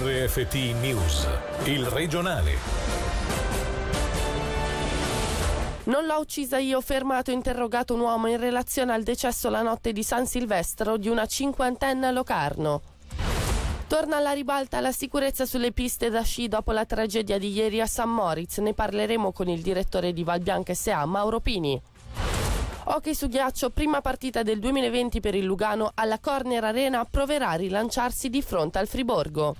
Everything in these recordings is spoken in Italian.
RFT News, il regionale. Non l'ho uccisa io, fermato e interrogato un uomo in relazione al decesso la notte di San Silvestro di una cinquantenne a Locarno. Torna alla ribalta la sicurezza sulle piste da sci dopo la tragedia di ieri a San Moritz. Ne parleremo con il direttore di Valbianca S.A. Mauro Pini. Hockey su ghiaccio, prima partita del 2020 per il Lugano alla Corner Arena proverà a rilanciarsi di fronte al Friborgo.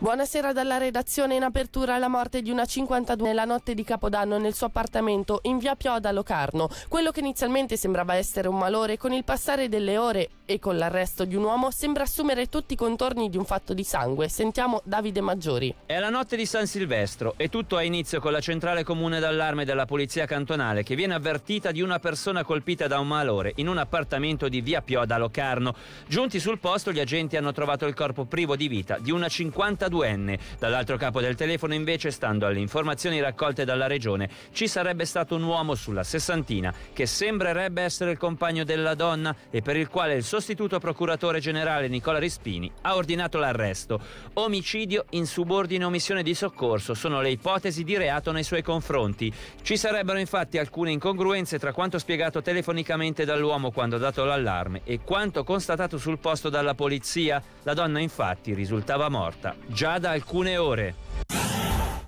Buonasera dalla redazione in apertura la morte di una 52 la notte di Capodanno nel suo appartamento in via Pioda Locarno. Quello che inizialmente sembrava essere un malore con il passare delle ore e con l'arresto di un uomo sembra assumere tutti i contorni di un fatto di sangue. Sentiamo Davide Maggiori. È la notte di San Silvestro e tutto ha inizio con la centrale comune d'allarme della polizia cantonale che viene avvertita di una persona colpita da un malore in un appartamento di via Pioda Locarno. Giunti sul posto gli agenti hanno trovato il corpo privo di vita di una 52 42enne. Dall'altro capo del telefono invece, stando alle informazioni raccolte dalla regione, ci sarebbe stato un uomo sulla sessantina che sembrerebbe essere il compagno della donna e per il quale il sostituto procuratore generale Nicola Rispini ha ordinato l'arresto. Omicidio, insubordine omissione di soccorso sono le ipotesi di reato nei suoi confronti. Ci sarebbero infatti alcune incongruenze tra quanto spiegato telefonicamente dall'uomo quando ha dato l'allarme e quanto constatato sul posto dalla polizia. La donna infatti risultava morta già da alcune ore.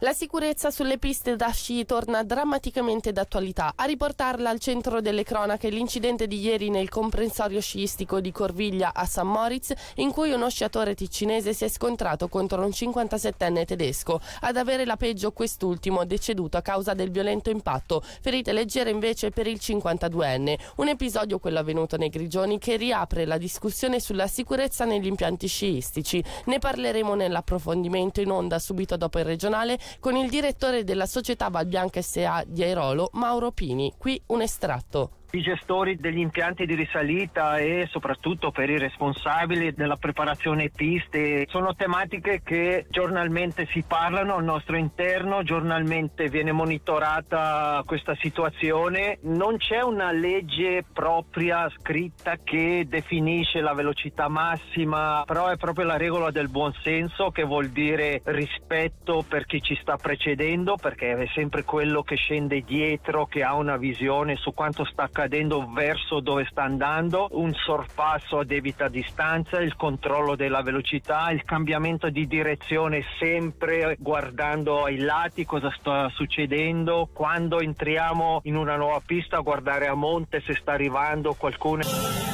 La sicurezza sulle piste da sci torna drammaticamente d'attualità. A riportarla al centro delle cronache l'incidente di ieri nel comprensorio sciistico di Corviglia a San Moritz, in cui uno sciatore ticinese si è scontrato contro un 57enne tedesco. Ad avere la peggio quest'ultimo, deceduto a causa del violento impatto. Ferite leggere invece per il 52enne. Un episodio, quello avvenuto nei Grigioni, che riapre la discussione sulla sicurezza negli impianti sciistici. Ne parleremo nell'approfondimento in onda subito dopo il regionale con il direttore della società Valbianca SA di Airolo, Mauro Pini. Qui un estratto i gestori degli impianti di risalita e soprattutto per i responsabili della preparazione piste. Sono tematiche che giornalmente si parlano al nostro interno, giornalmente viene monitorata questa situazione. Non c'è una legge propria scritta che definisce la velocità massima, però è proprio la regola del buonsenso che vuol dire rispetto per chi ci sta precedendo, perché è sempre quello che scende dietro che ha una visione su quanto sta accadendo accadendo verso dove sta andando, un sorpasso a debita distanza, il controllo della velocità, il cambiamento di direzione sempre guardando ai lati cosa sta succedendo, quando entriamo in una nuova pista guardare a monte se sta arrivando qualcuno.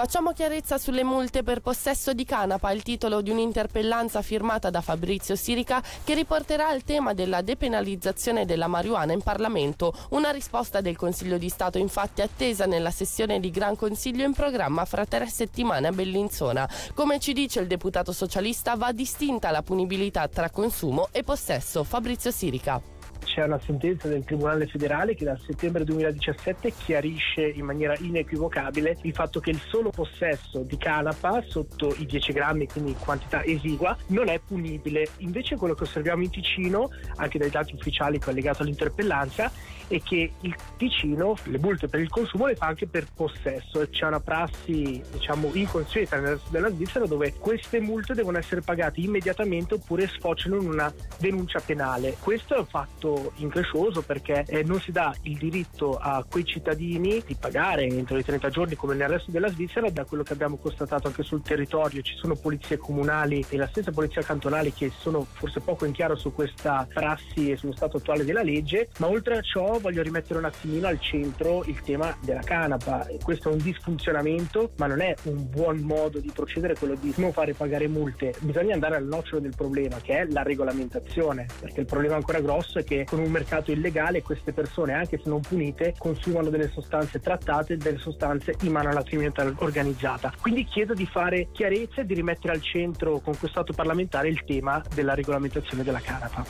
Facciamo chiarezza sulle multe per possesso di canapa, il titolo di un'interpellanza firmata da Fabrizio Sirica che riporterà il tema della depenalizzazione della marijuana in Parlamento. Una risposta del Consiglio di Stato infatti attesa nella sessione di Gran Consiglio in programma fra tre settimane a Bellinzona. Come ci dice il deputato socialista va distinta la punibilità tra consumo e possesso. Fabrizio Sirica c'è una sentenza del Tribunale federale che dal settembre 2017 chiarisce in maniera inequivocabile il fatto che il solo possesso di canapa sotto i 10 grammi, quindi quantità esigua, non è punibile. Invece quello che osserviamo in Ticino, anche dai dati ufficiali collegati all'interpellanza, è che il Ticino le multe per il consumo le fa anche per possesso. C'è una prassi, diciamo, inconsueta nel resto della Svizzera dove queste multe devono essere pagate immediatamente oppure sfociano in una denuncia penale. Questo è un fatto increscioso perché eh, non si dà il diritto a quei cittadini di pagare entro i 30 giorni come nel resto della Svizzera, da quello che abbiamo constatato anche sul territorio ci sono polizie comunali e la stessa polizia cantonale che sono forse poco in chiaro su questa prassi e sullo stato attuale della legge, ma oltre a ciò voglio rimettere un attimino al centro il tema della canapa. Questo è un disfunzionamento, ma non è un buon modo di procedere quello di non fare pagare multe. Bisogna andare al nocciolo del problema, che è la regolamentazione, perché il problema ancora grosso è che con un mercato illegale queste persone, anche se non punite, consumano delle sostanze trattate, delle sostanze in mano alla criminalità organizzata. Quindi chiedo di fare chiarezza e di rimettere al centro con questo atto parlamentare il tema della regolamentazione della canapa.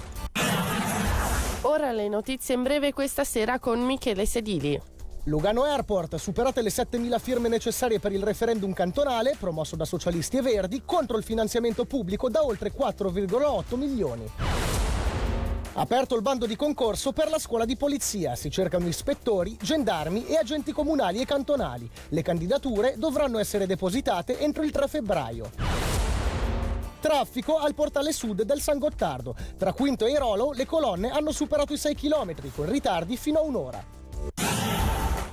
Ora le notizie in breve questa sera con Michele Sedili. Lugano Airport, superate le 7.000 firme necessarie per il referendum cantonale, promosso da socialisti e verdi, contro il finanziamento pubblico da oltre 4,8 milioni. Aperto il bando di concorso per la scuola di polizia. Si cercano ispettori, gendarmi e agenti comunali e cantonali. Le candidature dovranno essere depositate entro il 3 febbraio. Traffico al portale sud del San Gottardo. Tra Quinto e Irolo le colonne hanno superato i 6 km con ritardi fino a un'ora.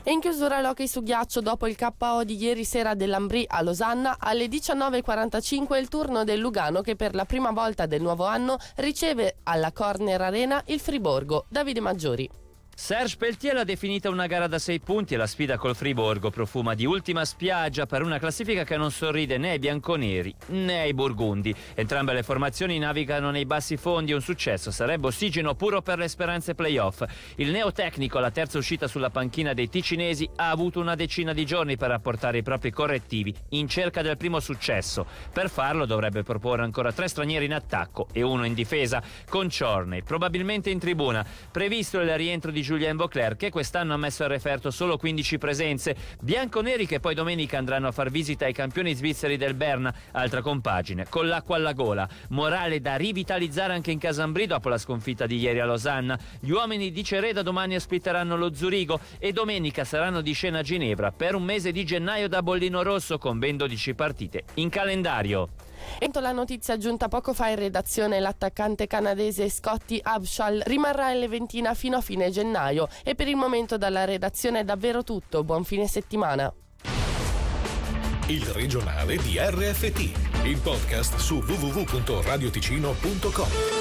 E in chiusura l'hockey su ghiaccio dopo il KO di ieri sera dell'Ambri a Losanna, alle 19.45 è il turno del Lugano che per la prima volta del nuovo anno riceve alla Corner Arena il Friborgo. Davide Maggiori. Serge Peltier l'ha definita una gara da sei punti e la sfida col Friborgo profuma di ultima spiaggia per una classifica che non sorride né ai bianconeri né ai burgundi. Entrambe le formazioni navigano nei bassi fondi e un successo sarebbe ossigeno puro per le speranze playoff. Il neotecnico, la terza uscita sulla panchina dei ticinesi, ha avuto una decina di giorni per apportare i propri correttivi in cerca del primo successo. Per farlo dovrebbe proporre ancora tre stranieri in attacco e uno in difesa, con Ciorney, probabilmente in tribuna. Previsto il rientro di Julien Beauclerc che quest'anno ha messo a referto solo 15 presenze. Bianconeri che poi domenica andranno a far visita ai campioni svizzeri del Berna, altra compagine, con l'acqua alla gola. Morale da rivitalizzare anche in Casambri dopo la sconfitta di ieri a Losanna. Gli uomini di Cereda domani ospiteranno lo Zurigo e domenica saranno di scena a Ginevra per un mese di gennaio da bollino rosso con ben 12 partite in calendario. Entro la notizia giunta poco fa in redazione, l'attaccante canadese Scotty Abshall rimarrà in Leventina fino a fine gennaio e per il momento dalla redazione è davvero tutto. Buon fine settimana. Il regionale di RFT, il podcast su www.radioticino.com.